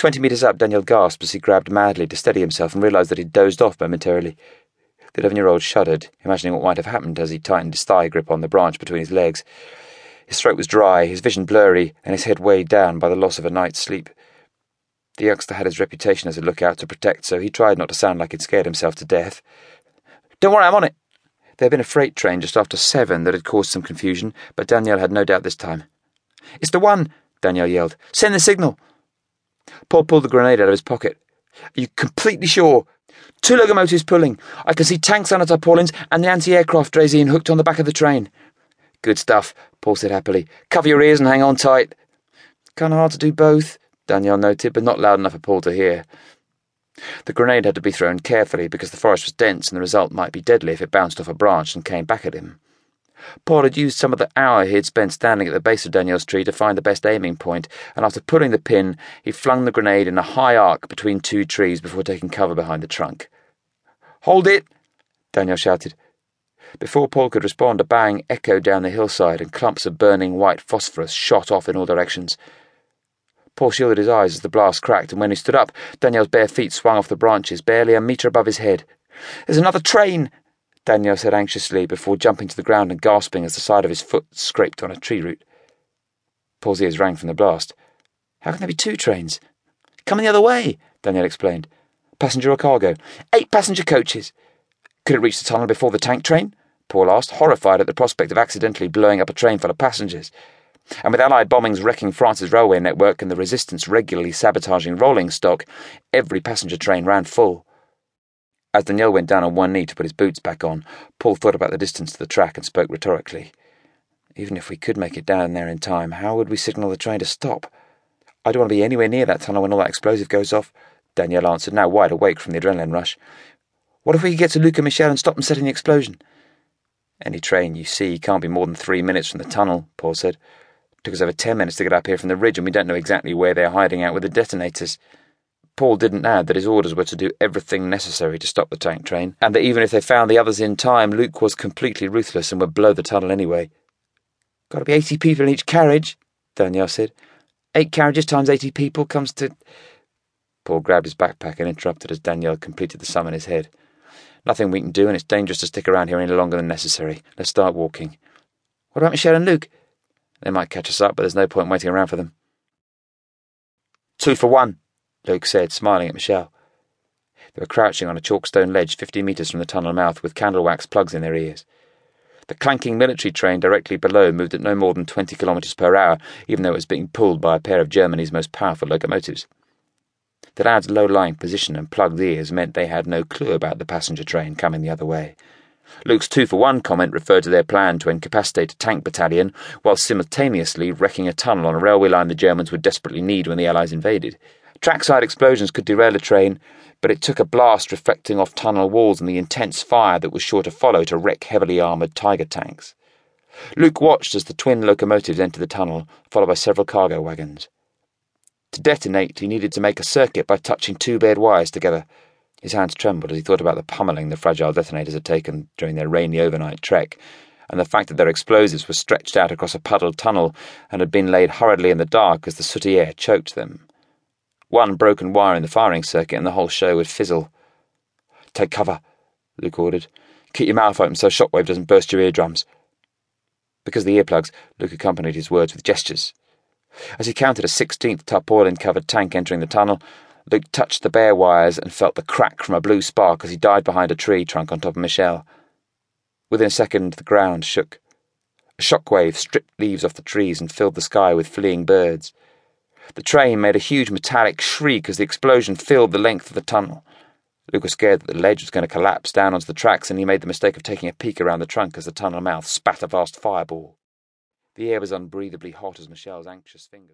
Twenty metres up, Daniel gasped as he grabbed madly to steady himself and realised that he'd dozed off momentarily. The eleven year old shuddered, imagining what might have happened as he tightened his thigh grip on the branch between his legs. His throat was dry, his vision blurry, and his head weighed down by the loss of a night's sleep. The youngster had his reputation as a lookout to protect, so he tried not to sound like he'd scared himself to death. Don't worry, I'm on it. There had been a freight train just after seven that had caused some confusion, but Daniel had no doubt this time. It's the one, Daniel yelled. Send the signal. Paul pulled the grenade out of his pocket. Are you completely sure? Two locomotives pulling. I can see tanks on tarpaulins and the anti-aircraft draisine hooked on the back of the train. Good stuff, Paul said happily. Cover your ears and hang on tight. Kinda hard to do both, Daniel noted, but not loud enough for Paul to hear. The grenade had to be thrown carefully because the forest was dense and the result might be deadly if it bounced off a branch and came back at him. Paul had used some of the hour he had spent standing at the base of Daniel's tree to find the best aiming point, and after pulling the pin, he flung the grenade in a high arc between two trees before taking cover behind the trunk. Hold it! Daniel shouted. Before Paul could respond, a bang echoed down the hillside, and clumps of burning white phosphorus shot off in all directions. Paul shielded his eyes as the blast cracked, and when he stood up, Daniel's bare feet swung off the branches, barely a metre above his head. There's another train! Daniel said anxiously before jumping to the ground and gasping as the side of his foot scraped on a tree root. Paul's ears rang from the blast. How can there be two trains? Coming the other way, Daniel explained. Passenger or cargo? Eight passenger coaches. Could it reach the tunnel before the tank train? Paul asked, horrified at the prospect of accidentally blowing up a train full of passengers and with Allied bombings wrecking France's railway network and the resistance regularly sabotaging rolling stock, every passenger train ran full. As Daniel went down on one knee to put his boots back on, Paul thought about the distance to the track and spoke rhetorically. Even if we could make it down there in time, how would we signal the train to stop? I don't want to be anywhere near that tunnel when all that explosive goes off, Daniel answered, now wide awake from the adrenaline rush. What if we could get to Luc and Michel and stop them setting the explosion? Any train you see can't be more than three minutes from the tunnel, Paul said. Took us over ten minutes to get up here from the ridge, and we don't know exactly where they're hiding out with the detonators. Paul didn't add that his orders were to do everything necessary to stop the tank train, and that even if they found the others in time, Luc was completely ruthless and would blow the tunnel anyway. Gotta be eighty people in each carriage, Daniel said. Eight carriages times eighty people comes to. Paul grabbed his backpack and interrupted as Daniel completed the sum in his head. Nothing we can do, and it's dangerous to stick around here any longer than necessary. Let's start walking. What about Michel and Luc? They might catch us up, but there's no point waiting around for them. Two for one, Luc said, smiling at Michel. They were crouching on a chalkstone ledge fifty metres from the tunnel mouth with candle wax plugs in their ears. The clanking military train directly below moved at no more than 20 kilometres per hour, even though it was being pulled by a pair of Germany's most powerful locomotives. The lad's low lying position and plugged ears meant they had no clue about the passenger train coming the other way. Luc's two for one comment referred to their plan to incapacitate a tank battalion while simultaneously wrecking a tunnel on a railway line the Germans would desperately need when the Allies invaded. Trackside explosions could derail a train, but it took a blast reflecting off tunnel walls and the intense fire that was sure to follow to wreck heavily armoured Tiger tanks. Luc watched as the twin locomotives entered the tunnel, followed by several cargo wagons. To detonate, he needed to make a circuit by touching two bared wires together. His hands trembled as he thought about the pummeling the fragile detonators had taken during their rainy overnight trek, and the fact that their explosives were stretched out across a puddled tunnel and had been laid hurriedly in the dark as the sooty air choked them. One broken wire in the firing circuit and the whole show would fizzle. Take cover, Luc ordered. Keep your mouth open so shockwave doesn't burst your eardrums. Because of the earplugs, Luc accompanied his words with gestures. As he counted a sixteenth tarpaulin covered tank entering the tunnel, Luc touched the bare wires and felt the crack from a blue spark as he dived behind a tree trunk on top of Michel. Within a second, the ground shook. A shockwave stripped leaves off the trees and filled the sky with fleeing birds. The train made a huge metallic shriek as the explosion filled the length of the tunnel. Luc was scared that the ledge was going to collapse down onto the tracks, and he made the mistake of taking a peek around the trunk as the tunnel mouth spat a vast fireball. The air was unbreathably hot as Michel's anxious fingers.